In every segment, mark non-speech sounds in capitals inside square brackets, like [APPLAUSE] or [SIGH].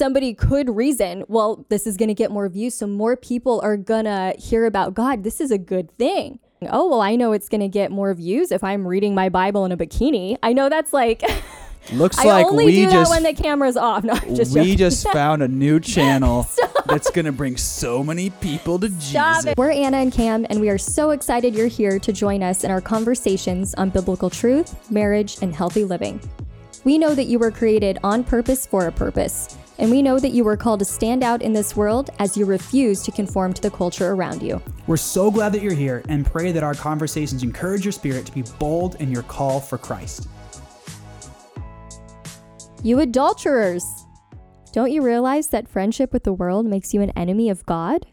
somebody could reason, well, this is going to get more views, so more people are going to hear about God. This is a good thing. Oh, well, I know it's going to get more views if I'm reading my Bible in a bikini. I know that's like. [LAUGHS] Looks I like only we do that just when the camera's off. No, I'm just we joking. just [LAUGHS] found a new channel [LAUGHS] that's gonna bring so many people to Stop Jesus. it. We're Anna and Cam, and we are so excited you're here to join us in our conversations on biblical truth, marriage, and healthy living. We know that you were created on purpose for a purpose, and we know that you were called to stand out in this world as you refuse to conform to the culture around you. We're so glad that you're here and pray that our conversations encourage your spirit to be bold in your call for Christ. You adulterers! Don't you realize that friendship with the world makes you an enemy of God?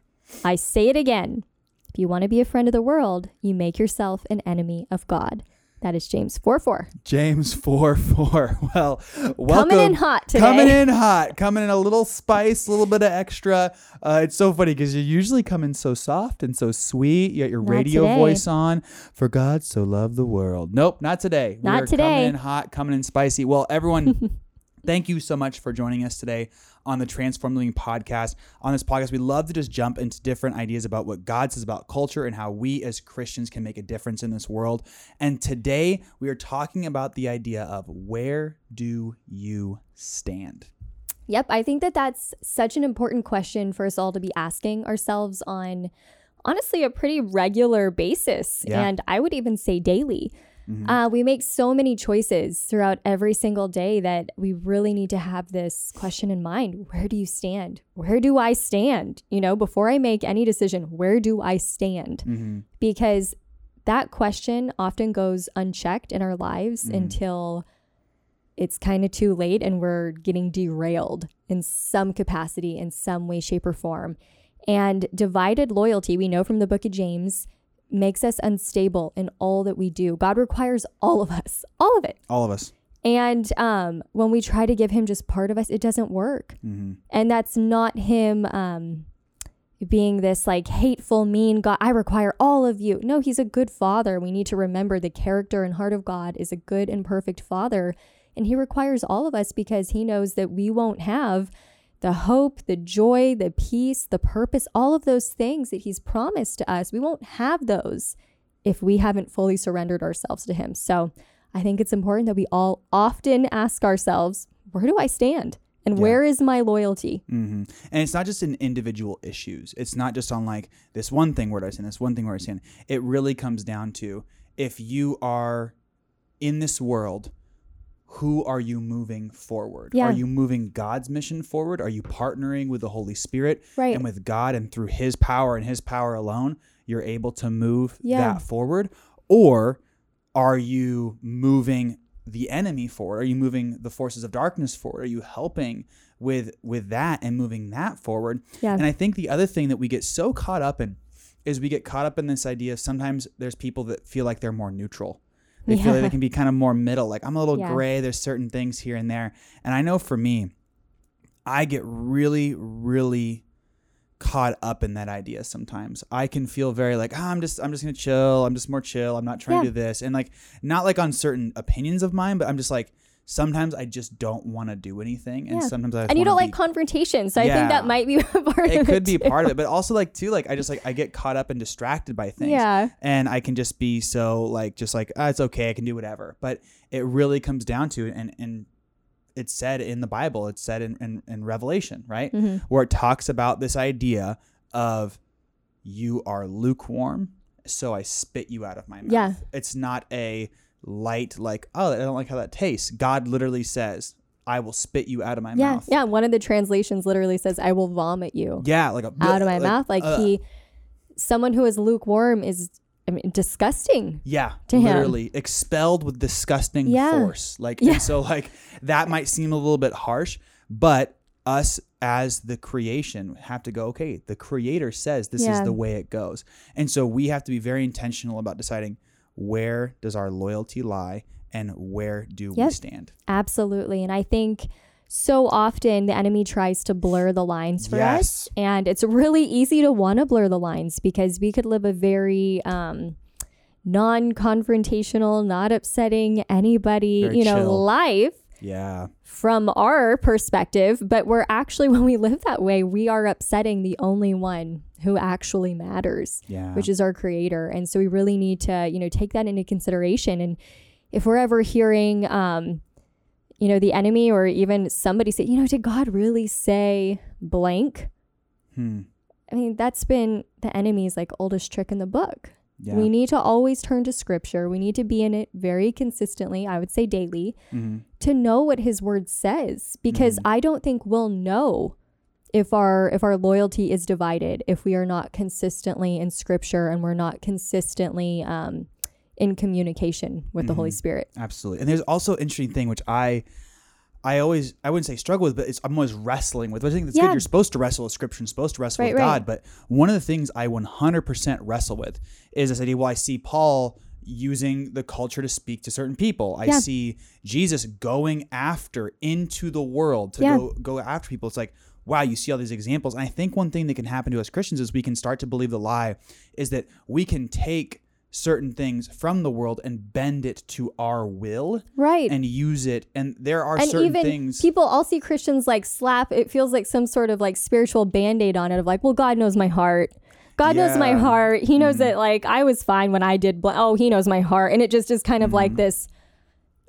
I say it again. If you want to be a friend of the world, you make yourself an enemy of God. That is James 4 4. James 4 4. [LAUGHS] Well, welcome. Coming in hot today. Coming in hot. Coming in a little spice, a little bit of extra. Uh, it's so funny because you usually come in so soft and so sweet. You got your Not radio today. voice on. For God so loved the world. Nope, not today. Not we are today. Coming in hot, coming in spicy. Well, everyone, [LAUGHS] thank you so much for joining us today on the Transform Living podcast. On this podcast, we love to just jump into different ideas about what God says about culture and how we as Christians can make a difference in this world. And today we are talking about the idea of where do you stand? Yep, I think that that's such an important question for us all to be asking ourselves on honestly a pretty regular basis. Yeah. And I would even say daily. Mhm. Uh, we make so many choices throughout every single day that we really need to have this question in mind. Where do you stand? Where do I stand? You know, before I make any decision, where do I stand? Mhm. Because that question often goes unchecked in our lives Mhm. until it's kind of too late and we're getting derailed in some capacity, in some way, shape, or form. And divided loyalty, we know from the book of James, makes us unstable in all that we do. God requires all of us, all of it. All of us. And um, when we try to give him just part of us, it doesn't work. hmm And that's not him um, being this like hateful, mean God. I require all of you. No, he's a good father. We need to remember the character and heart of God is a good and perfect father. And he requires all of us because he knows that we won't have the hope, the joy, the peace, the purpose, all of those things that he's promised to us. We won't have those if we haven't fully surrendered ourselves to him. So I think it's important that we all often ask ourselves, where do I stand? And Yeah. where is my loyalty? hmm And it's not just in individual issues. It's not just on like this one thing where do I stand, this one thing where I stand. It really comes down to if you are in this world, who are you moving forward? Yeah. Are you moving God's mission forward? Are you partnering with the Holy Spirit Right. and with God and through His power and His power alone, you're able to move Yeah. that forward? Or are you moving the enemy forward? Are you moving the forces of darkness forward? Are you helping with with that and moving that forward? Yeah. And I think the other thing that we get so caught up in is we get caught up in this idea of sometimes there's people that feel like they're more neutral. They feel like Yeah. they can be kind of more middle. Like I'm a little Yeah. gray. There's certain things here and there. And I know for me, I get really, really caught up in that idea sometimes. I can feel very like, ah, I'm just I'm just gonna chill. I'm just more chill. I'm not trying to do this. And like not like on certain opinions of mine, but I'm just like sometimes I just don't want to do anything. And Yeah. sometimes I and you don't be like confrontation. So I think that might be [LAUGHS] part of it it. could be too. part of it, but [LAUGHS] also like too, like I just like I get caught up and distracted by things. Yeah. And I can just be so like just like ah, it's okay, I can do whatever. But it really comes down to and and it's said in the Bible, it's said in, in, in Revelation, right? Mhm. Where it talks about this idea of you are lukewarm, so I spit you out of my mouth. Yeah. It's not a light like, oh, I don't like how that tastes. God literally says, I will spit you out of my Yeah. mouth. Yeah. One of the translations literally says, I will vomit you Yeah, like a out of my like, mouth. Like uh, he, someone who is lukewarm is, I mean, disgusting. Yeah, to him. literally expelled with disgusting Yeah. force. Like, Yeah. and so like that might seem a little bit harsh, but us as the creation have to go. Okay, the Creator says this is the way it goes, and so we have to be very intentional about deciding where does our loyalty lie and where do we stand. Absolutely. And I think so often the enemy tries to blur the lines for Yes. us. And it's really easy to want to blur the lines because we could live a very um, non confrontational, not upsetting anybody, Very you know, chill. life. Yeah. from our perspective, but we're actually, [LAUGHS] when we live that way, we are upsetting the only one who actually matters, Yeah. which is our creator. And so we really need to, you know, take that into consideration. And if we're ever hearing, um, you know, the enemy or even somebody say, you know, did God really say blank? Hmm. I mean, that's been the enemy's like oldest trick in the book. Yeah. We need to always turn to scripture. We need to be in it very consistently, I would say daily, Mhm. to know what his word says because Mhm. I don't think we'll know if our if our loyalty is divided if we are not consistently in scripture and we're not consistently um in communication with the Holy Mhm. Spirit. Absolutely. And there's also an interesting thing which I I always I wouldn't say struggle with, but it's I'm always wrestling with. I think that's Yeah. good. You're supposed to wrestle with scripture and supposed to wrestle Right, with right. God. But one of the things I 100% wrestle with is this idea. Well, I see Paul using the culture to speak to certain people. I Yeah. see Jesus going after into the world to Yeah. go go after people. It's like wow, you see all these examples. And I think one thing that can happen to us Christians is we can start to believe the lie is that we can take certain things from the world and bend it to our will Right. and use it. And there are and certain even things. people all see Christians like slap it feels like some sort of like spiritual band-aid on it of like, well, God knows my heart. God knows my heart. He knows Mhm. that like I was fine when I did bl- oh, he knows my heart. And it just is kind of like Mm-hmm. this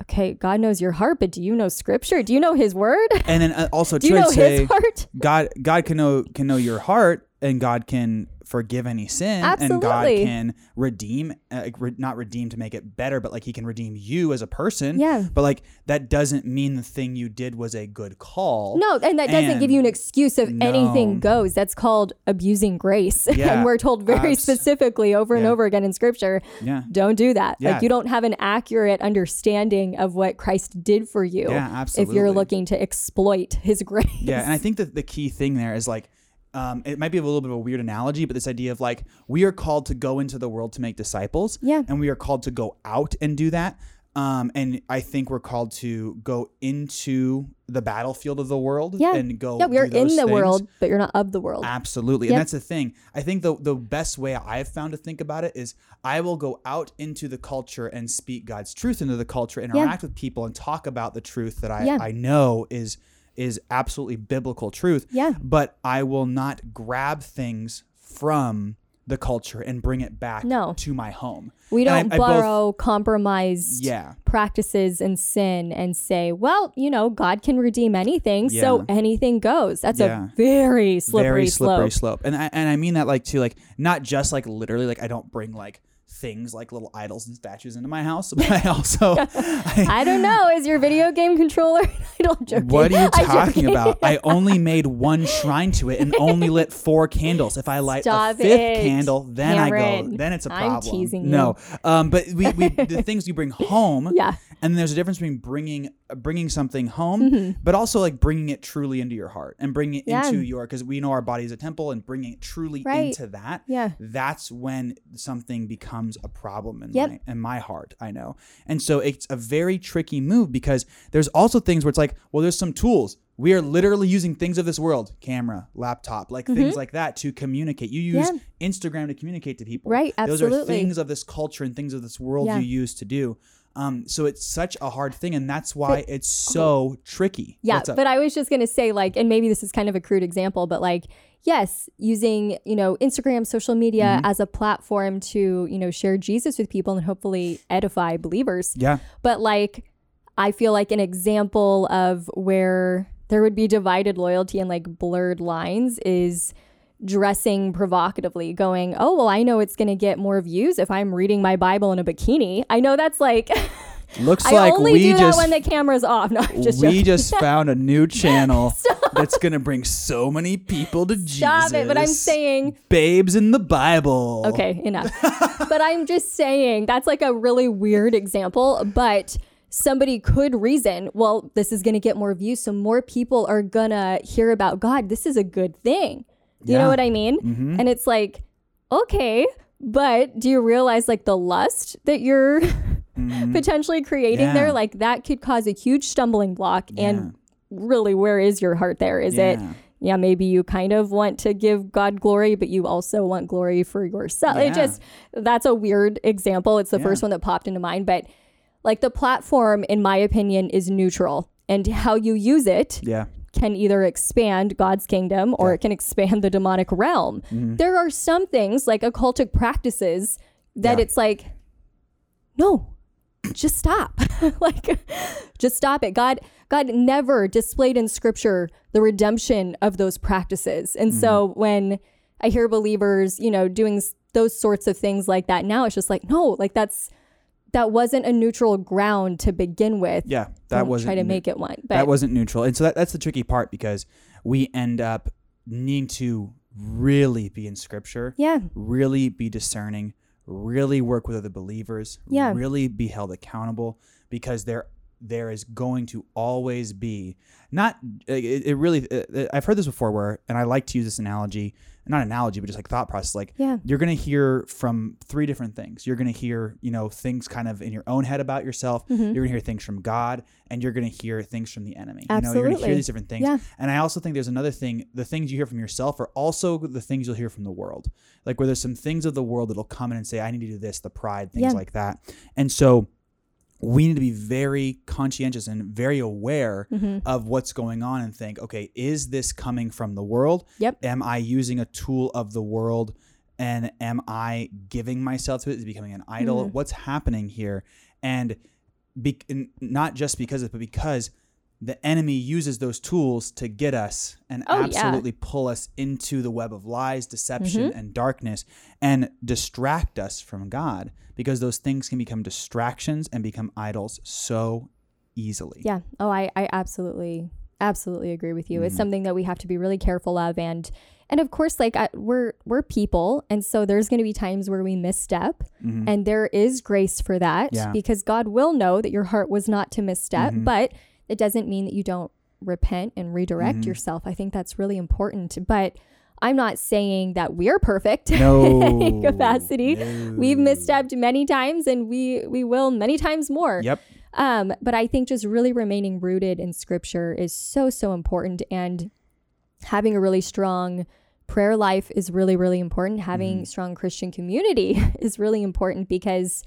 okay, God knows your heart, but do you know scripture? Do you know his word? and then uh, also [LAUGHS] Do you know say his heart? God, God can know can know your heart, and God can forgive any sin, and God can redeem, uh, re- not redeem to make it better, but like He can redeem you as a person. Yeah. But like that doesn't mean the thing you did was a good call. No, and that doesn't give you an excuse of No. anything goes. That's called abusing grace. [LAUGHS] Yeah, and we're told very abs- specifically over and over again in scripture, Yeah. don't do that. Yeah. Like you don't have an accurate understanding of what Christ did for you. Yeah, absolutely. If you're looking to exploit his [LAUGHS] grace. Yeah, and I think that the key thing there is like, um, it might be a little bit of a weird analogy, but this idea of like we are called to go into the world to make disciples, Yeah. and we are called to go out and do that. Um, and I think we're called to go into the battlefield of the world Yeah. and go. yeah, we are in the things. world, but you're not of the world. Absolutely. Yep. And that's the thing. I think the the best way I've found to think about it is I will go out into the culture and speak God's truth into the culture, interact with people and talk about the truth that I, Yeah. I know is is absolutely biblical truth. Yeah. But I will not grab things from the culture and bring it back No. to my home. we don't I both- borrow compromised Yeah. practices and sin and say, well, you know, God can redeem anything, so anything goes. That's Yeah. a very slippery, very slippery slope. slope. And I and I mean that like too, like not just like literally like I don't bring like things like little idols and statues into my house, [LAUGHS] but I also I, [LAUGHS] I don't know. Is your video game controller? I don't joke. What are you [LAUGHS] I'm talking about? I only made one shrine to it and only lit four candles. If I light Stop a fifth it, candle, then I go. Then it's a I'm problem. teasing you. No, um, but we, we the things you bring home. Yeah. And there's a difference between bringing bringing something home, but also like bringing it truly into your heart and bringing it Mm-hmm. Yeah. into your because we know our body is a temple and bringing it truly Right. into that. Yeah. That's when something becomes a problem in Yep. my in my heart. I know, and so it's a very tricky move because there's also things where it's like, well, there's some tools. We are literally using things of this world, camera, laptop, like things like that to communicate. You use Mm-hmm. Yeah. Instagram to communicate to people. Right, absolutely. Those are things of this culture and things of this world Yeah. you use to do. Um, so it's such a hard thing, and that's why it's so tricky. Yeah, but I was just going to say, like, and maybe this is kind of a crude example, but like, yes, using, you know, Instagram, social media Mm-hmm. as a platform to, you know, share Jesus with people and hopefully edify believers. yeah, But like, I feel like an example of where there would be divided loyalty and like blurred lines is dressing provocatively, going, oh, well, I know it's going to get more views if I'm reading my Bible in a bikini. I know that's like, [LAUGHS] looks I like only we do that just when the camera's off. [LAUGHS] No, I'm just we joking. just [LAUGHS] found a new channel that's gonna bring so many people to Stop Jesus. it. But I'm saying, babes in the Bible. okay, enough. but I'm just saying that's like a really weird example, but somebody could reason, well, this is going to get more views, so more people are going to hear about God. This is a good thing. You Yeah. know what I mean? Mhm. And it's like, okay, but do you realize like the lust that you're [LAUGHS] potentially creating Mm-hmm. Yeah. there? Like that could cause a huge stumbling block. And really, where is your heart there? Is it Yeah. yeah, maybe you kind of want to give God glory, but you also want glory for yourself. It just that's a weird example. It's the Yeah. first one that popped into mind, but like the platform, in my opinion, is neutral. and how you use it Yeah. Can either expand God's kingdom or Yeah. it can expand the demonic realm. There are some things like occultic practices that Yeah. it's like, no, just stop. [LAUGHS] like, just stop it. God, God never displayed in scripture the redemption of those practices. And so Mm-hmm. when I hear believers, you know, doing those sorts of things like that now, it's just like, no, like that's, that wasn't a neutral ground to begin with. Yeah. That Don't wasn't try to make it one. But that wasn't neutral. And so that, that's the tricky part because we end up needing to really be in scripture, yeah, really be discerning, really work with other believers, Yeah. really be held accountable because there there is going to always be not it, it really uh, I've heard this before where and I like to use this analogy, not analogy but just like thought process like Yeah. you're going to hear from three different things. You're going to hear, you know, things kind of in your own head about yourself. Mm-hmm. You're going to hear things from God and you're going to hear things from the enemy. You know, you're going to hear these different things. Yeah. And I also think there's another thing, the things you hear from yourself are also the things you'll hear from the world. Like where there's some things of the world that'll come in and say I need to do this, the pride, things Yeah. like that. And so we need to be very conscientious and very aware Mm-hmm. of what's going on and think, okay, is this coming from the world? Yep. Am I using a tool of the world and am I giving myself to it? Is it becoming an idol? Mm-hmm. What's happening here? And, be, and not just because of it, but because the enemy uses those tools to get us and Oh, yeah. Mm-hmm. absolutely pull us into the web of lies, deception, and darkness and distract us from God because those things can become distractions and become idols so easily. Yeah. Oh, I, I absolutely, absolutely agree with you. It's Mm-hmm. something that we have to be really careful of, and and of course, like I, we're we're people, and so there's going to be times where we misstep, and there is grace for that Mm-hmm. Yeah. Mm-hmm. because God will know that your heart was not to misstep, but it doesn't mean that you don't repent and redirect Mm-hmm. yourself. I think that's really important, but. I'm not saying that we're perfect No. [LAUGHS] in any capacity. No. We've misstepped many times and we we will many times more. Yep. Um, but I think just really remaining rooted in scripture is so, so important. And having a really strong prayer life is really, really important. Having strong Christian community [LAUGHS] is really important because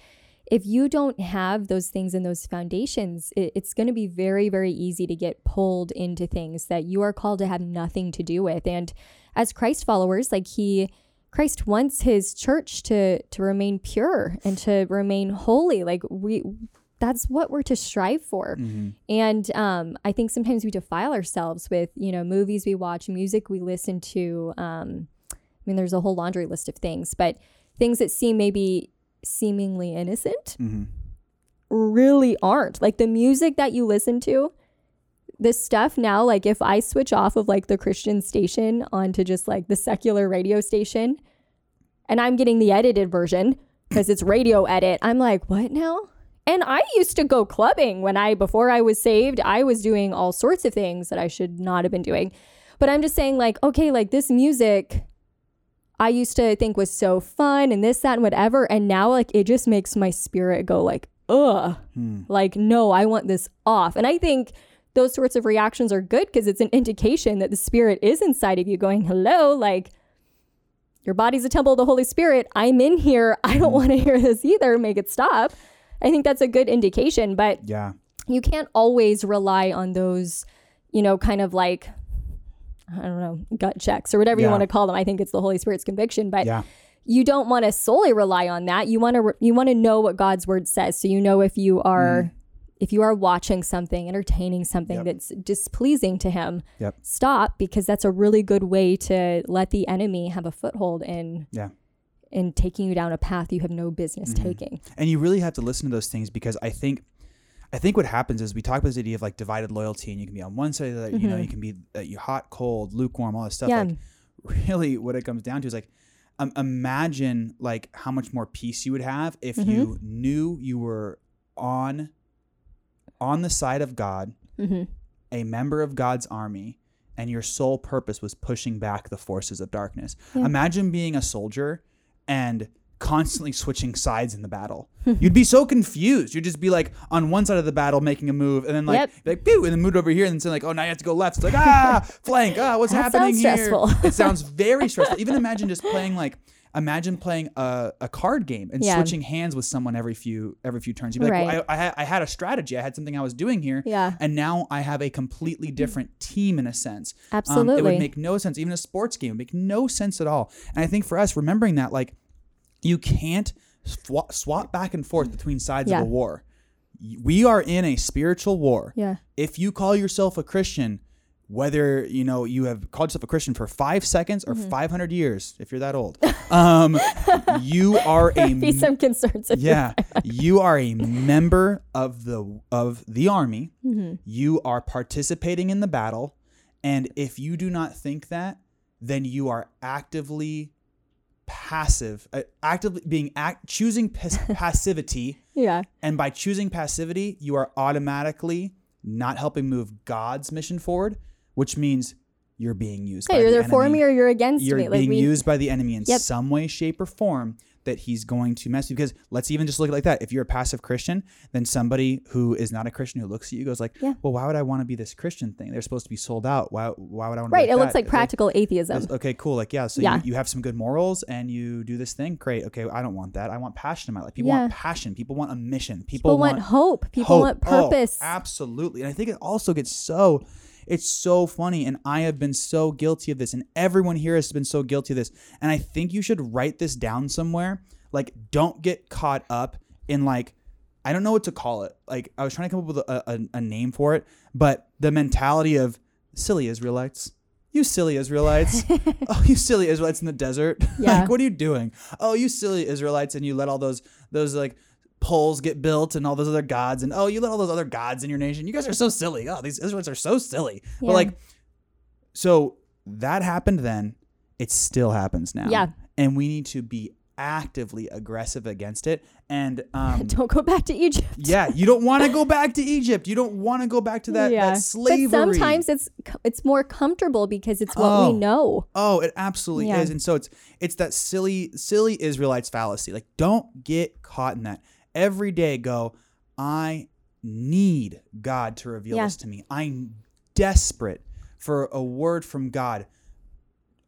if you don't have those things and those foundations, it, it's going to be very, very easy to get pulled into things that you are called to have nothing to do with. And as Christ followers, like he, Christ wants his church to to remain pure and to remain holy. Like we that's what we're to strive for. And um, I think sometimes we defile ourselves with, you know, movies we watch, music we listen to. Um, I mean, there's a whole laundry list of things, but things that seem maybe seemingly innocent Mhm. really aren't. Like the music that you listen to, this stuff now, like if I switch off of like the Christian station onto just like the secular radio station and I'm getting the edited version because it's radio edit, I'm like, what now? And I used to go clubbing when I, before I was saved, I was doing all sorts of things that I should not have been doing. But I'm just saying, like, okay, like this music, I used to think was so fun and this, that, and whatever. And now, like, it just makes my spirit go, like, ugh. Hmm. Like, no, I want this off. And I think those sorts of reactions are good because it's an indication that the spirit is inside of you going, hello, like, your body's a temple of the Holy Spirit. I'm in here. I don't hmm. want to hear this either. Make it stop. I think that's a good indication, but Yeah. you can't always rely on those, you know, kind of like, I don't know, gut checks or whatever you want to call them. I think it's the Holy Spirit's conviction, but Yeah. you don't want to solely rely on that. You want to you want to know what God's word says, so you know if you are if you are watching something, entertaining something Yep. that's displeasing to Him. Yep. Stop because that's a really good way to let the enemy have a foothold in Yeah. in taking you down a path you have no business Mm-hmm. taking. And you really have to listen to those things because I think I think what happens is we talk about this idea of like divided loyalty and you can be on one side of that, you know, you can be uh, you hot, cold, lukewarm, all this stuff. Mm-hmm. Yeah. Like really what it comes down to is like um, imagine like how much more peace you would have if Mm-hmm. you knew you were on on the side of God, hmm a member of God's army, and your sole purpose was pushing back the forces of darkness. Yeah. Imagine being a soldier and constantly switching sides in the battle. [LAUGHS] You'd be so confused. You'd just be like on one side of the battle making a move, and then like Yep. like pew, and then move over here, and then say like, oh, now you have to go left. It's like ah, [LAUGHS] flank. Ah, what's That happening sounds here? stressful. it [LAUGHS] sounds very stressful. Even imagine just playing like imagine playing a, a card game and Yeah. switching hands with someone every few every few turns. You'd be like, Right. well, I, I, had, I had a strategy. I had something I was doing here. Yeah. And now I have a completely different team in a sense. Um, it Absolutely. would make no sense. Even a sports game would make no sense at all. And I think for us, remembering that, like, you can't swap, swap back and forth between sides Yeah. of a war. We are in a spiritual war. Yeah. If you call yourself a Christian, whether you know you have called yourself a Christian for five seconds Mm-hmm. or 500 years, if you're that old, um, [LAUGHS] you are a Be some concerns. yeah you are a member of the of the army Mm-hmm. you are participating in the battle and if you do not think that then you are actively passive uh, actively being act choosing pas- [LAUGHS] passivity Yeah. and by choosing passivity you are automatically not helping move god's mission forward which means you're being used by you're the either for me or you're against you're me. Like being we, used by the enemy in Yep. some way, shape, or form that he's going to mess with. Because let's even just look at like that. If you're a passive Christian, then somebody who is not a Christian who looks at you goes like, Yeah. "Well, why would I want to be this Christian thing? They're supposed to be sold out. Why? Why would I want to?" right. It like looks that?" like practical atheism. okay, cool. Like, yeah. So Yeah. You, you have some good morals and you do this thing. Great. Okay, I don't want that. I want passion in my life. People Yeah. want passion. People want a mission. People, People want hope. People hope. want Oh, purpose. absolutely. And I think it also gets so it's so funny and I have been so guilty of this and everyone here has been so guilty of this. And I think you should write this down somewhere. Like don't get caught up in like I don't know what to call it. Like I was trying to come up with a, a, a name for it, but the mentality of silly Israelites. You silly Israelites. [LAUGHS] oh, you silly Israelites in the desert. [LAUGHS] Yeah. like what are you doing? Oh, you silly Israelites and you let all those those like poles get built and all those other gods and oh you let all those other gods in your nation you guys are so silly oh these israelites are so silly Yeah. but like so that happened then it still happens now Yeah. and we need to be actively aggressive against it and um [LAUGHS] Don't go back to Egypt. yeah you don't want to go back to egypt you don't want to go back to that, that slavery But sometimes it's it's more comfortable because it's what Oh. we know. Oh, it absolutely Yeah. is. And so it's it's that silly silly Israelites fallacy. Like don't get caught in that. Every day go, I need God to reveal Yeah. this to me. I'm desperate for a word from God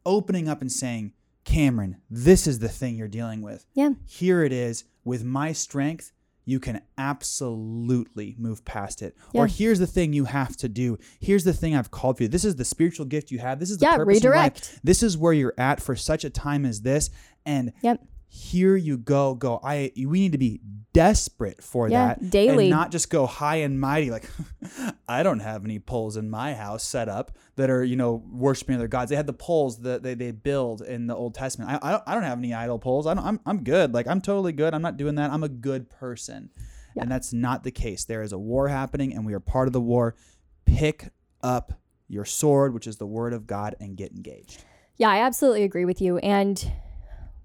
opening up and saying, "Cameron, this is the thing you're dealing with. Yeah. Here it is with my strength." You can absolutely move past it. Or here's the thing you have to do. Here's the thing I've called for you. This is the spiritual gift you have. This is the Yeah, purpose redirect. This is where you're at for such a time as this. And Yep. Here you go, go. I we need to be desperate for Yeah, that. daily. And not just go high and mighty, like [LAUGHS] I don't have any poles in my house set up that are, you know, worshiping other gods. They had the poles that they, they build in the Old Testament. I, I don't I don't have any idol poles. I don't I'm I'm good. Like I'm totally good. I'm not doing that. I'm a good person. And that's not the case. There is a war happening and we are part of the war. Pick up your sword, which is the word of God, and get engaged. Yeah, I absolutely agree with you. And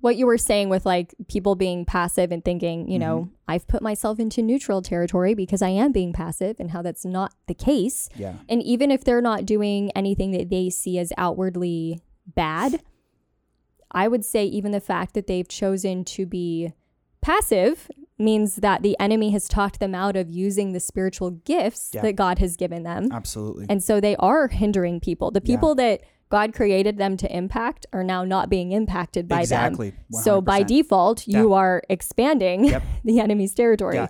what you were saying with like people being passive and thinking, you know, Mm-hmm. I've put myself into neutral territory because I am being passive and how that's not the case. Yeah. And even if they're not doing anything that they see as outwardly bad, I would say even the fact that they've chosen to be passive means that the enemy has talked them out of using the spiritual gifts Yeah. that God has given them. Absolutely. And so they are hindering people. The Yeah. people that God created them to impact are now not being impacted by Exactly. them. So by 100%. default, you Yeah. are expanding Yep. [LAUGHS] the enemy's territory. Yeah.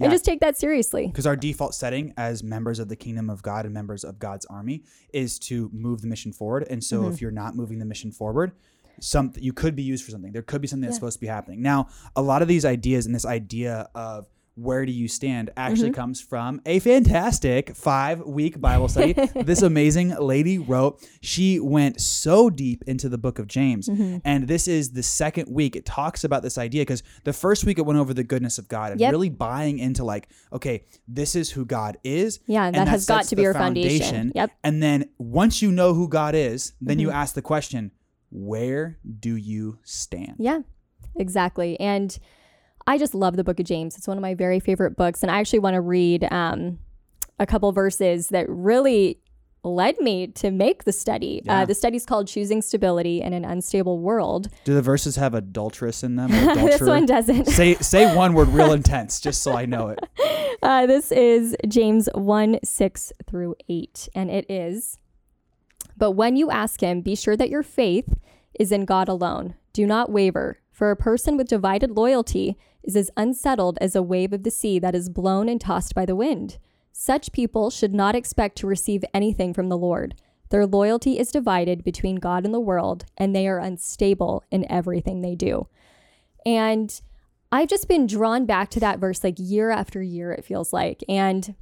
And just take that seriously. because our default setting as members of the kingdom of God and members of God's army is to move the mission forward. And so Mm-hmm. if you're not moving the mission forward, some you could be used for something. There could be something that's supposed to be happening. Now, a lot of these ideas and this idea of where do you stand actually Mm-hmm. comes from a fantastic five week Bible study. [LAUGHS] this amazing lady wrote. She went so deep into the book of James. Mm-hmm. And this is the second week. It talks about this idea because the first week it went over the goodness of God and Yep. really buying into like, okay, this is who God is. Yeah, and that has got to be your foundation. Yep. And then once you know who God is, then you Mm-hmm. ask the question, where do you stand? Yeah, exactly. And I just love the book of James. It's one of my very favorite books. And I actually want to read um, a couple verses that really led me to make the study. Yeah. Uh, the study's called Choosing Stability in an Unstable World. Do the verses have adulteress in them? [LAUGHS] This one doesn't. say say one word real [LAUGHS] intense, just so I know it. Uh, this is James 1 6 through 8. And it is But when you ask him, be sure that your faith is in God alone. Do not waver, for a person with divided loyalty is as unsettled as a wave of the sea that is blown and tossed by the wind. Such people should not expect to receive anything from the Lord. Their loyalty is divided between God and the world, and they are unstable in everything they do. And I've just been drawn back to that verse like year after year, it feels like. And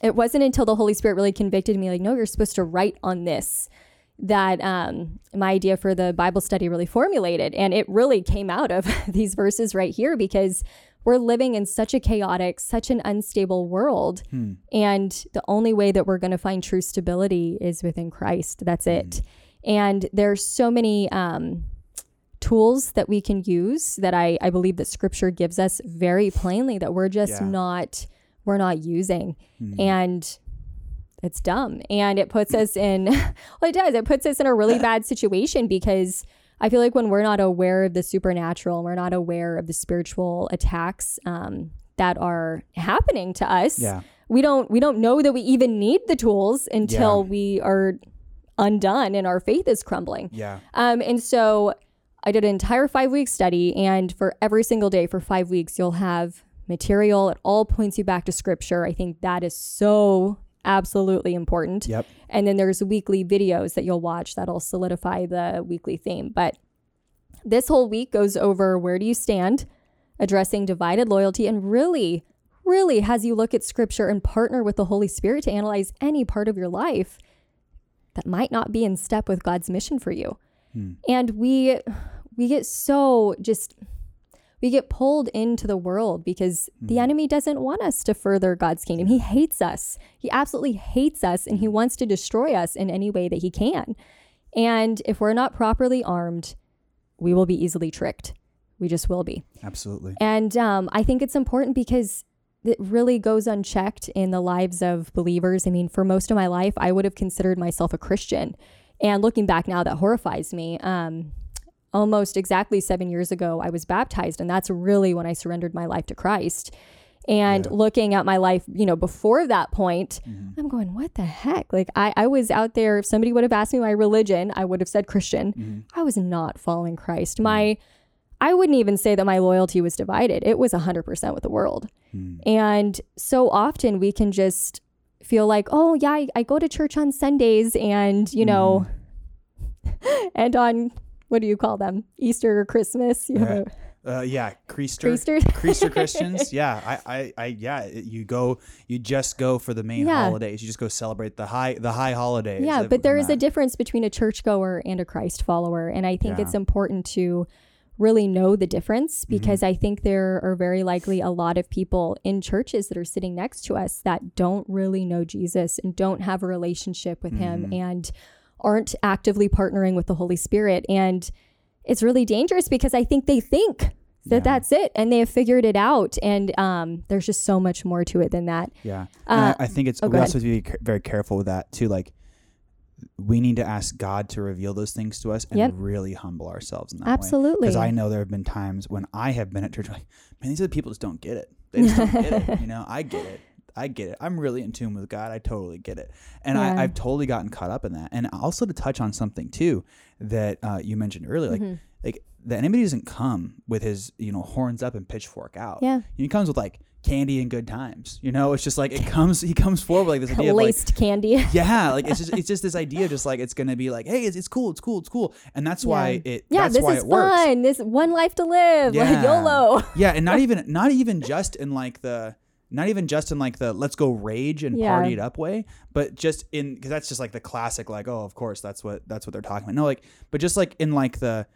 it wasn't until the Holy Spirit really convicted me, like, no, you're supposed to write on this, that um, my idea for the Bible study really formulated. And it really came out of [LAUGHS] these verses right here because we're living in such a chaotic, such an unstable world. Hmm. And the only way that we're going to find true stability is within Christ. That's it. And there are so many um, tools that we can use that I, I believe that scripture gives us very plainly that we're just Yeah. not we're not using. Hmm. And it's dumb. And it puts us in [LAUGHS] well, it does. It puts us in a really [LAUGHS] bad situation because I feel like when we're not aware of the supernatural and we're not aware of the spiritual attacks um, that are happening to us, Yeah. we don't we don't know that we even need the tools until Yeah. we are undone and our faith is crumbling. Yeah. Um, and so I did an entire five week study, and for every single day for five weeks, you'll have material. It all points you back to scripture. I think that is so absolutely important. Yep. And then there's weekly videos that you'll watch that'll solidify the weekly theme. But this whole week goes over where do you stand, addressing divided loyalty, and really, really has you look at scripture and partner with the Holy Spirit to analyze any part of your life that might not be in step with God's mission for you. Hmm. And we we get so just we get pulled into the world because the enemy doesn't want us to further God's kingdom. He hates us. He absolutely hates us and he wants to destroy us in any way that he can. And if we're not properly armed, we will be easily tricked. We just will be. Absolutely. And um, I think it's important because it really goes unchecked in the lives of believers. I mean, for most of my life, I would have considered myself a Christian. And looking back now, that horrifies me. Um, almost exactly seven years ago, I was baptized, and that's really when I surrendered my life to Christ. And Yeah. looking at my life, you know, before that point, Mm-hmm. I'm going, what the heck? Like, I, I was out there. If somebody would have asked me my religion, I would have said Christian. Mm-hmm. I was not following Christ. My, I wouldn't even say that my loyalty was divided. It was 100% with the world. Hmm. And so often we can just feel like, oh, yeah, I, I go to church on Sundays and, you know, [LAUGHS] and on, what do you call them? Easter or Christmas? You have a Uh, yeah. Creaster. Creaster? [LAUGHS] Creaster Christians. Yeah. I, I, I, yeah. You go, you just go for the main Yeah. holidays. You just go celebrate the high, the high holidays. Yeah, but there is is a difference between a churchgoer and a Christ follower. And I think Yeah. it's important to really know the difference Mm-hmm. because I think there are very likely a lot of people in churches that are sitting next to us that don't really know Jesus and don't have a relationship with Mm-hmm. him and aren't actively partnering with the Holy Spirit. And it's really dangerous because I think they think that Yeah. that's it and they have figured it out. And um, there's just so much more to it than that. Yeah, Uh, I, I think it's oh, we also have to be very careful with that too. Like, we need to ask God to reveal those things to us and Yep. really humble ourselves in that Absolutely. Because I know there have been times when I have been at church like, man, these other people just don't get it. They just don't get it. [LAUGHS] You know, I get it. I get it. I'm really in tune with God. I totally get it. And Yeah. I, I've totally gotten caught up in that. And also to touch on something too that uh, you mentioned earlier, like Mm-hmm. like the enemy doesn't come with his you know horns up and pitchfork out. Yeah. he comes with like candy and good times. You know, it's just like it comes. He comes forward with, like this idea of like Laced candy. [LAUGHS] yeah, like it's just [LAUGHS] it's just this idea, just like it's gonna be like, hey, it's, it's cool, it's cool, it's cool, and that's why it. yeah, that's this why is it works. fun. This one life to live. [LAUGHS] Like Yeah. YOLO. yeah, and not even not even just in like the not even just in like the let's go rage and Yeah. party it up way, but just in because that's just like the classic like oh of course that's what that's what they're talking about. No, like but just like in like the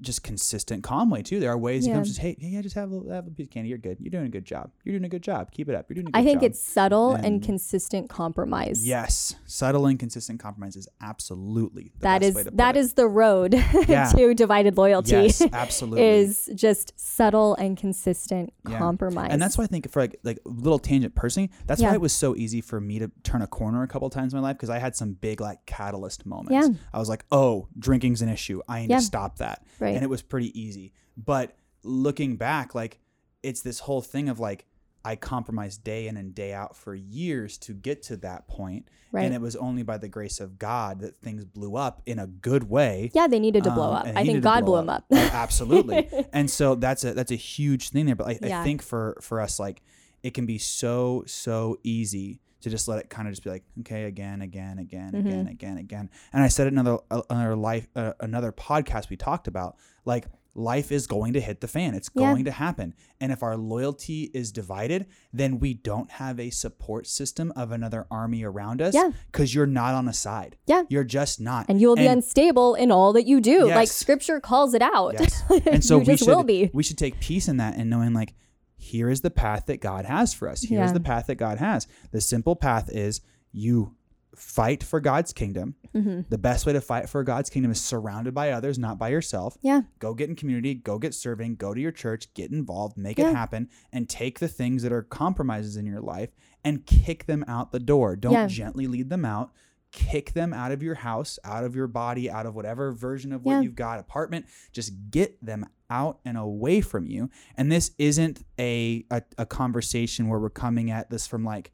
just consistent calm way too. There are ways he Yeah. comes just hey yeah just have a, have a piece of candy. You're good. You're doing a good job. You're doing a good job. Keep it up. You're doing a good I think job. it's subtle and, And- consistent compromise. yes, subtle and consistent compromise is absolutely the That is way to put that it. is the road [LAUGHS] Yeah. to divided loyalty. yes [LAUGHS] absolutely is just subtle and consistent Yeah. compromise. And that's why I think for like like a little tangent personally, that's why it was so easy for me to turn a corner a couple times in my life because I had some big like catalyst moments. Yeah. I was like, oh, drinking's an issue. I need to stop that. Right. And it was pretty easy. But looking back, like it's this whole thing of like I compromised day in and day out for years to get to that point. Right. And it was only by the grace of God that things blew up in a good way. Yeah, they needed to blow Um, up. I think God blew them up. Uh, Absolutely. [LAUGHS] and so that's a that's a huge thing there. But I, I think for for us, like it can be so so easy to just let it kind of just be like, okay, again, again, again, Mm-hmm. again, again, again. And I said another uh, another life uh, another podcast we talked about like. Life is going to hit the fan. It's Yeah. going to happen. And if our loyalty is divided, then we don't have a support system of another army around us Yeah. because you're not on a side. Yeah. You're just not. and you will be unstable in all that you do. Like scripture calls it out. Yes. [LAUGHS] And so we just should will be. we should take peace in that and knowing like here is the path that God has for us. Here's Yeah. the path that God has. The simple path is you fight for God's kingdom. Mm-hmm. The best way to fight for God's kingdom is surrounded by others, not by yourself. Yeah. Go get in community, go get serving, go to your church, get involved, make Yeah. it happen, and take the things that are compromises in your life and kick them out the door. Don't Yeah. gently lead them out. Kick them out of your house, out of your body, out of whatever version of what Yeah. you've got, apartment. Just get them out and away from you. And this isn't a, a, a conversation where we're coming at this from like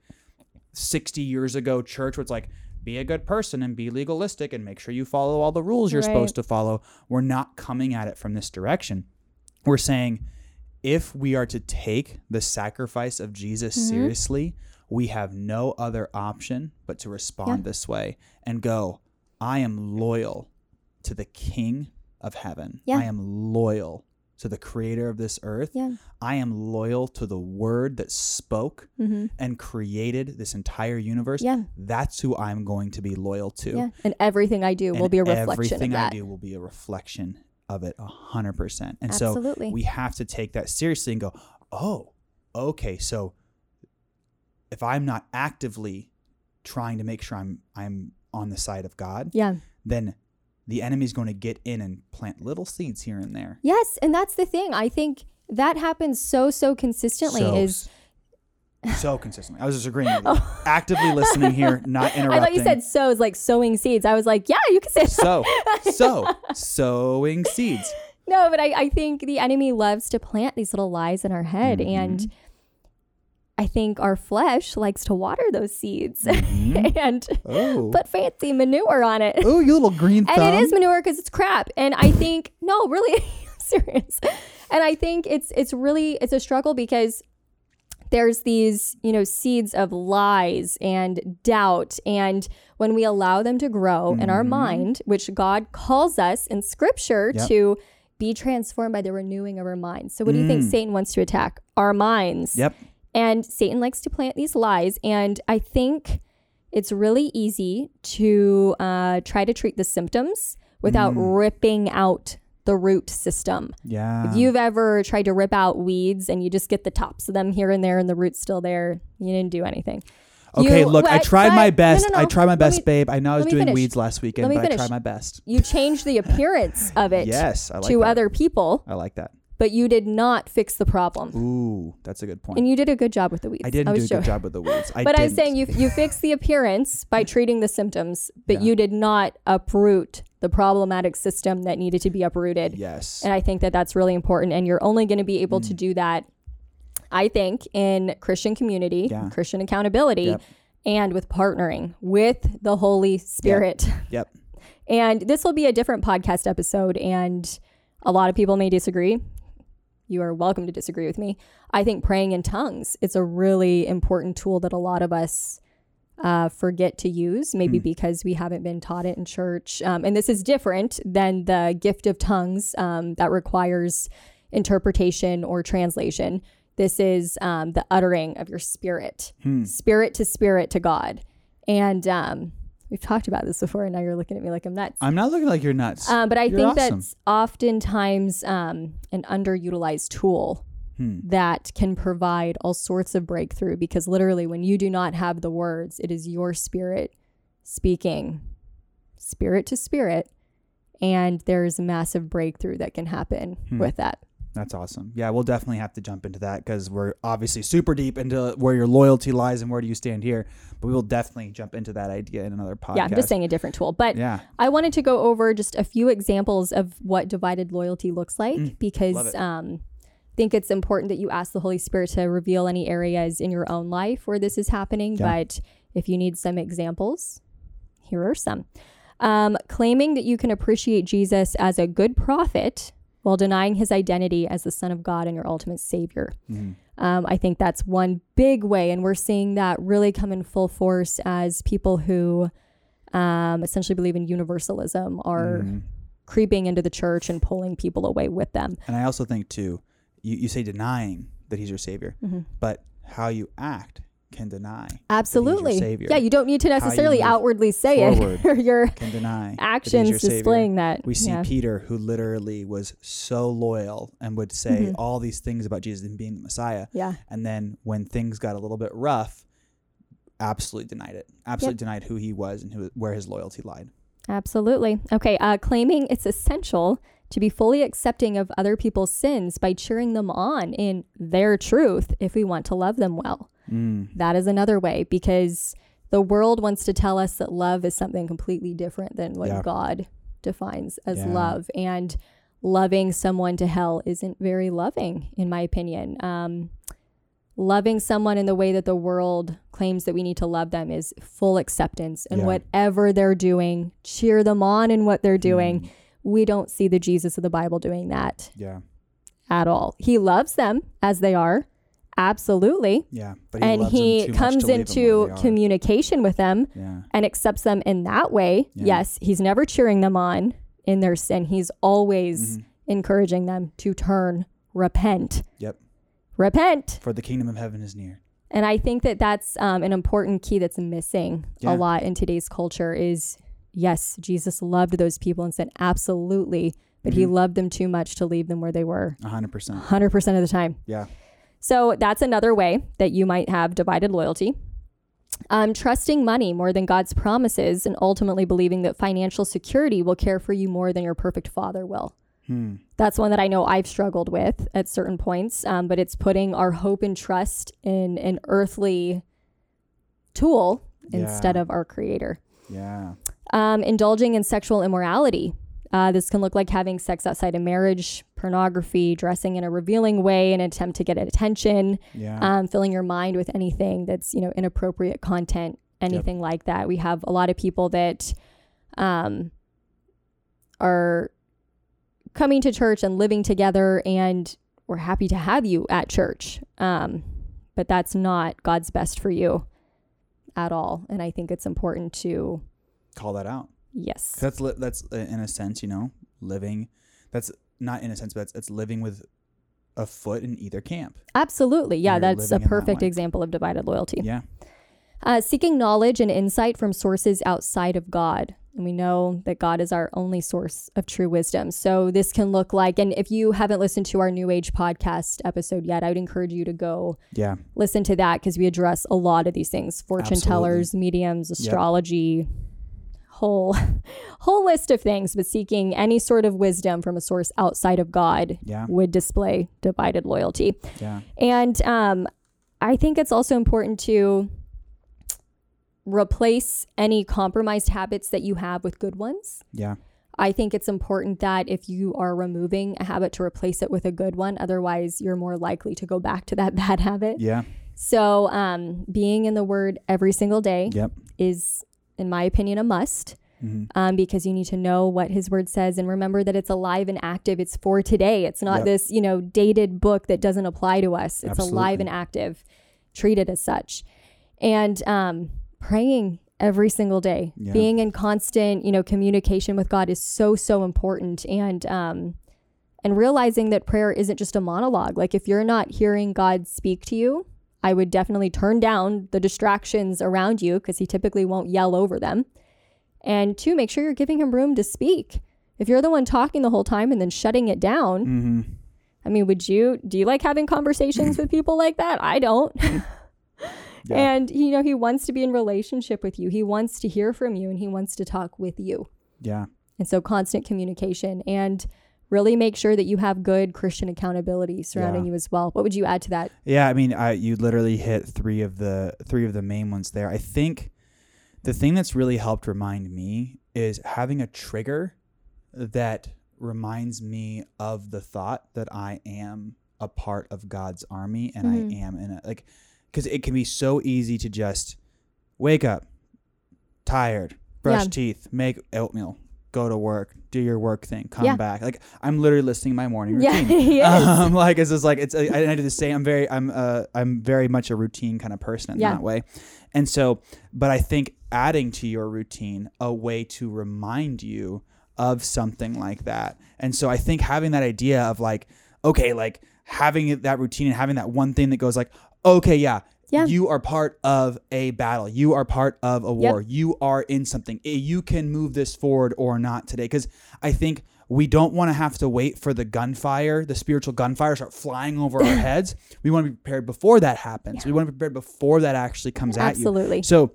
60 years ago church where it's like be a good person and be legalistic and make sure you follow all the rules you're Right. supposed to follow. We're not coming at it from this direction. We're saying if we are to take the sacrifice of Jesus Mm-hmm. seriously, we have no other option but to respond Yeah. this way and go, I am loyal to the King of heaven. Yeah. I am loyal to the creator of this earth. Yeah. I am loyal to the word that spoke Mm-hmm. and created this entire universe. Yeah. That's who I'm going to be loyal to. Yeah. And everything I do will be a reflection of it. everything of I do will be a reflection of it a hundred percent. And Absolutely. so we have to take that seriously and go, oh, okay, so if I'm not actively trying to make sure I'm I'm on the side of God, Yeah. then the enemy's going to get in and plant little seeds here and there. Yes, and that's the thing. I think that happens so so consistently so, is so consistently. I was just agreeing with [LAUGHS] you. Actively listening here, not interrupting. [LAUGHS] I thought you said sow is like sowing seeds. I was like, yeah, you can say so so sowing seeds. [LAUGHS] No, but I, I think the enemy loves to plant these little lies in our head. Mm-hmm. And I think our flesh likes to water those seeds Mhm. [LAUGHS] and Oh, put fancy manure on it. oh, you little green thumb. and it is manure because it's crap. And I think, no, really, [LAUGHS] I'm serious. And I think it's it's really it's a struggle because there's these you know seeds of lies and doubt and when we allow them to grow in our Mhm. mind which god calls us in scripture Yep. to be transformed by the renewing of our minds so what do you think Mm. satan wants to attack our minds Yep. And Satan likes to plant these lies. And I think it's really easy to uh, try to treat the symptoms without Mm. ripping out the root system. Yeah. If you've ever tried to rip out weeds and you just get the tops of them here and there and the root's still there, you didn't do anything. okay, You- look, I but- tried my but- no, best. no, I tried my best, me- babe. I know I was doing finish. weeds last weekend, but I tried my best. You changed the [LAUGHS] appearance of it Yes, I like to that. other people, I like that. But you did not fix the problem. Ooh, that's a good point. And you did a good job with the weeds. I didn't was do a joking. good job with the weeds. [LAUGHS] I but I'm saying you you fix the appearance by [LAUGHS] treating the symptoms, but Yeah. you did not uproot the problematic system that needed to be uprooted. yes. And I think that that's really important. And you're only going to be able Mm. to do that, I think, in Christian community, Yeah. Christian accountability, Yep. and with partnering with the Holy Spirit. [LAUGHS] Yep. And this will be a different podcast episode, and a lot of people may disagree. You are welcome to disagree with me. I think praying in tongues is a really important tool that a lot of us uh, forget to use, maybe Hmm. because we haven't been taught it in church. Um, and this is different than the gift of tongues um, that requires interpretation or translation. This is um, the uttering of your spirit, Hmm. spirit to spirit to God. And um, we've talked about this before, and now you're looking at me like I'm nuts. I'm not looking like you're nuts. Um, but I You're think awesome. that's oftentimes um, an underutilized tool Hmm. that can provide all sorts of breakthrough because literally, when you do not have the words, it is your spirit speaking, spirit to spirit. And there's a massive breakthrough that can happen Hmm. with that. That's awesome. Yeah, we'll definitely have to jump into that because we're obviously super deep into where your loyalty lies and where do you stand here. But we will definitely jump into that idea in another podcast. Yeah, I'm just saying a different tool. But Yeah. I wanted to go over just a few examples of what divided loyalty looks like Mm, because um, think it's important that you ask the Holy Spirit to reveal any areas in your own life where this is happening. Yeah. But if you need some examples, here are some. Um, claiming that you can appreciate Jesus as a good prophet while denying his identity as the Son of God and your ultimate Savior. Mhm. Um, I think that's one big way, and we're seeing that really come in full force as people who um, essentially believe in universalism are Mhm. creeping into the church and pulling people away with them. And I also think too, you, you say denying that he's your savior, Mhm. but how you act can deny. Absolutely. Savior. Yeah, you don't need to necessarily move outwardly say it or [LAUGHS] your Can deny actions your displaying that. We see yeah. Peter, who literally was so loyal and would say Mhm. all these things about Jesus and being the Messiah. yeah. And then when things got a little bit rough, absolutely denied it. Absolutely denied who he was and who, where his loyalty lied. Absolutely. Okay. Uh, claiming it's essential to be fully accepting of other people's sins by cheering them on in their truth if we want to love them well. Mm. That is another way because the world wants to tell us that love is something completely different than what Yeah. God defines as Yeah. love. And loving someone to hell isn't very loving, in my opinion. Um, loving someone in the way that the world claims that we need to love them is full acceptance and Yeah. whatever they're doing, cheer them on in what they're doing. Mm. We don't see the Jesus of the Bible doing that Yeah. at all. He loves them as they are, absolutely. Yeah. But he and loves them he comes to into where they are. communication with them Yeah. and accepts them in that way. Yeah. Yes, he's never cheering them on in their sin. He's always Mhm. encouraging them to turn, repent, Yep. repent. For the kingdom of heaven is near. And I think that that's um, an important key that's missing Yeah. a lot in today's culture is yes, Jesus loved those people and said absolutely, but he Mhm. loved them too much to leave them where they were A hundred percent. 100% of the time. Yeah. So that's another way that you might have divided loyalty. Um, trusting money more than God's promises and ultimately believing that financial security will care for you more than your perfect father will. Hmm. That's one that I know I've struggled with at certain points, um, but it's putting our hope and trust in an earthly tool instead of our creator. Yeah. Um, indulging in sexual immorality. Uh, this can look like having sex outside of marriage, pornography, dressing in a revealing way in an attempt to get attention, Yeah. um, filling your mind with anything that's you know inappropriate content, anything like that. We have a lot of people that um, are coming to church and living together, and we're happy to have you at church. Um, but that's not God's best for you at all, and I think it's important to Call that out. Yes, That's li- that's uh, in a sense, you know, living. That's not in a sense, but it's, it's living with a foot in either camp. absolutely, yeah, that's a in that perfect example of divided loyalty. Yeah. Uh, seeking knowledge and insight from sources outside of God. And we know that God is our only source of true wisdom. So this can look like, and if you haven't listened to our New Age podcast episode yet, I would encourage you to go Yeah. listen to that because we address a lot of these things fortune Absolutely. tellers, mediums, astrology, whole [LAUGHS] whole list of things. But seeking any sort of wisdom from a source outside of God Yeah. would display divided loyalty. Yeah. And um, I think it's also important to replace any compromised habits that you have with good ones. Yeah. I think it's important that if you are removing a habit to replace it with a good one, otherwise you're more likely to go back to that [LAUGHS] bad habit. Yeah. So, um, being in the Word every single day Yep. is, in my opinion, a must. hmm Um, because you need to know what his word says and remember that it's alive and active. It's for today. It's not Yep. this, you know, dated book that doesn't apply to us. It's alive and active. Treat it as such. And um, praying every single day, Yeah. being in constant, you know, communication with God is so, so important. And um, and realizing that prayer isn't just a monologue. Like if you're not hearing God speak to you, I would definitely turn down the distractions around you because he typically won't yell over them. And two, make sure you're giving him room to speak. If you're the one talking the whole time and then shutting it down, hmm I mean, would you do you like having conversations with people like that? I don't. [LAUGHS] Yeah. And you know, he wants to be in relationship with you. He wants to hear from you and he wants to talk with you. Yeah. And so constant communication and really make sure that you have good Christian accountability surrounding Yeah. you as well. What would you add to that? Yeah, I mean, I, you literally hit three of the three of the main ones there. I think the thing that's really helped remind me is having a trigger that reminds me of the thought that I am a part of God's army and Mhm. I am in a like because it can be so easy to just wake up, tired, brush Yeah. teeth, make oatmeal, go to work, do your work thing, come Yeah. back. Like I'm literally listening my morning Yeah, [LAUGHS] routine. he is. Um, [LAUGHS] like it's just like it's I, I do the same. I'm very I'm uh I'm very much a routine kind of person in Yeah. that way, and so but I think adding to your routine a way to remind you of something like that, and so I think having that idea of like okay like having that routine and having that one thing that goes like okay yeah. Yeah. You are part of a battle. You are part of a Yep. war. You are in something. Eh, You can move this forward or not today. Because I think we don't want to have to wait for the gunfire, the spiritual gunfire, start flying over our [LAUGHS] heads. We want to be prepared before that happens. We want to be prepared before that actually comes at you. Absolutely. So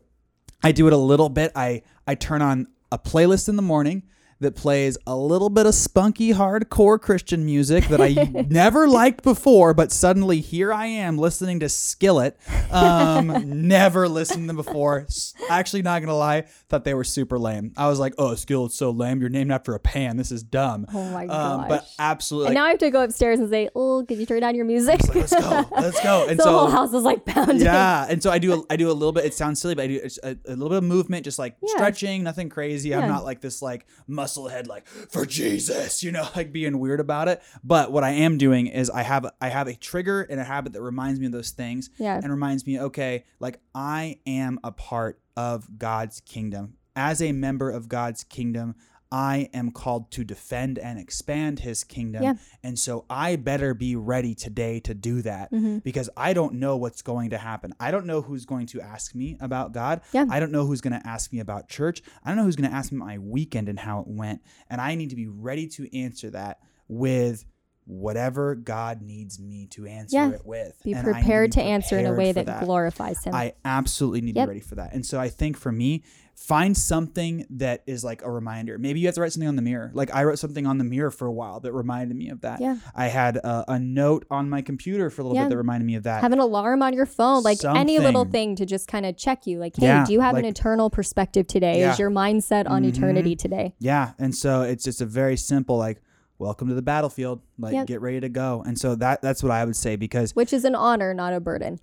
I do it a little bit. I I turn on a playlist in the morning that plays a little bit of spunky hardcore Christian music that I [LAUGHS] never liked before, but suddenly here I am listening to Skillet. Um, [LAUGHS] never listened to them before. Actually, not gonna lie, thought they were super lame. I was like, "Oh, Skillet's so lame. You're named after a pan. This is dumb." Oh my Um, gosh. but absolutely, and like, now I have to go upstairs and say, "Oh, could you turn down your music?" let's go, [LAUGHS] let's go. And the so the whole house is like pounding. yeah, and so I do a, I do a little bit. It sounds silly, but I do a, a little bit of movement, just like Yeah. stretching, nothing crazy. I'm not like this like muscle head, like for Jesus, you know, [LAUGHS] like being weird about it. But what I am doing is I have I have a trigger and a habit that reminds me of those things, Yeah. and reminds me, okay, like I am a part of God's kingdom. As a member of God's kingdom, I am called to defend and expand his kingdom. Yeah. And so I better be ready today to do that Mhm. because I don't know what's going to happen. I don't know who's going to ask me about God. Yeah. I don't know who's going to ask me about church. I don't know who's going to ask me my weekend and how it went. And I need to be ready to answer that with whatever God needs me to answer Yeah. it with. Be And I need prepared to answer in a way for that, glorifies Him. I absolutely need to be ready for that. And so I think for me, find something that is like a reminder. Maybe you have to write something on the mirror. Like I wrote something on the mirror for a while that reminded me of that. Yeah. I had a, a note on my computer for a little Yeah. bit that reminded me of that. have an alarm on your phone, like any little thing to just kind of check you. Like, hey, Yeah, do you have an eternal perspective today? Yeah. Is your mindset on Mhm. eternity today? Yeah, and so it's just a very simple like welcome to the battlefield. Like Yep. get ready to go. And so that that's what I would say because Which is an honor, not a burden.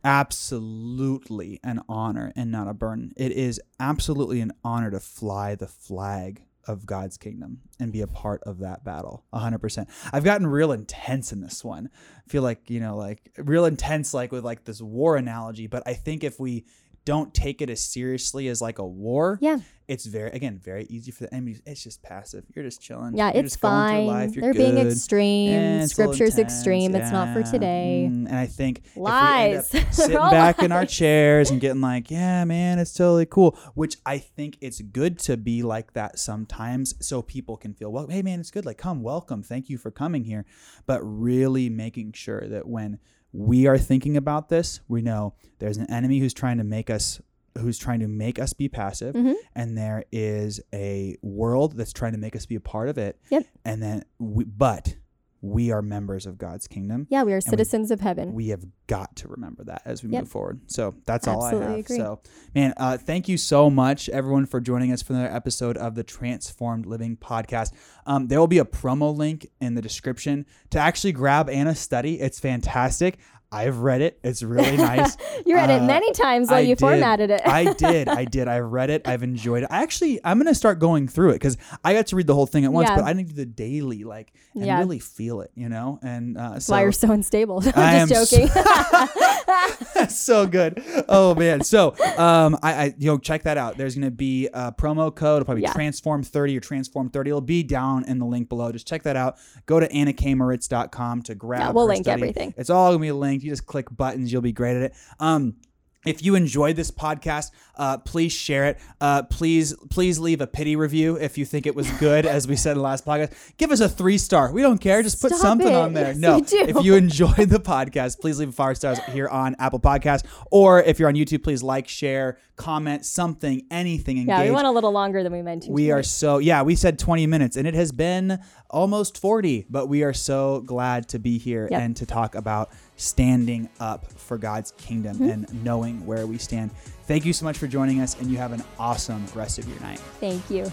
absolutely an honor and not a burden. It is absolutely an honor to fly the flag of God's kingdom and be a part of that battle. 100%. I've gotten real intense in this one. I feel like, you know, like real intense like with like this war analogy, but I think if we don't take it as seriously as like a war, Yeah. it's very again very easy for the enemy. It's just passive. You're just chilling. Yeah, You're it's just going through fine. life. You're They're being extreme. Eh, Scripture's extreme. It's not for today. Mm, and I think if we end Lies. [LAUGHS] sitting back in our chairs and getting like, [LAUGHS] yeah, man, it's totally cool. Which I think it's good to be like that sometimes, so people can feel, well, hey, man, it's good. Like, come, welcome, thank you for coming here. But really making sure that when we are thinking about this, we know there's an enemy who's trying to make us who's trying to make us be passive Mhm. and there is a world that's trying to make us be a part of it Yep. and then we, but we are members of God's kingdom Yeah, we are we- citizens of heaven. we have got to remember that as we Yep. move forward. So that's all I have. agree. So, man, uh, thank you so much, everyone, for joining us for another episode of the Transformed Living Podcast. Um, there will be a promo link in the description to actually grab Anna's study. It's fantastic. I've read it. It's really nice. [LAUGHS] you read it Uh, many times while I you did. formatted it. I did. I [LAUGHS] did. I read it. I've enjoyed it. I actually, I'm gonna start going through it because I got to read the whole thing at once, Yeah. but I need to do the daily, like, and Yeah. really feel it, you know. And uh, so why you're so unstable. [LAUGHS] I'm just so- joking. That's so good. Oh man. So um I, I you know check that out. There's gonna be a promo code, it'll probably Yeah. transform 30 or transform 30. It'll be down in the link below. Just check that out. Go to annakmoritz.com to grab Yeah, we'll link study. everything. It's all gonna be linked. You just click buttons, you'll be great at it. Um if you enjoyed this podcast, uh, please share it. Uh, please, please leave a pity review if you think it was good, as we said in the last podcast. Give us a three star. We don't care. Just put Stop something it. on there. Yes, no, if you enjoyed the podcast, please leave five stars here on Apple Podcasts, or if you're on YouTube, please like, share, comment, something, anything. Engage. yeah, we went a little longer than we meant to. We are so yeah. We said 20 minutes, and it has been almost 40. But we are so glad to be here Yep. and to talk about standing up for God's kingdom Mm-hmm. and knowing where we stand. Thank you so much for joining us, and you have an awesome rest of your night. Thank you.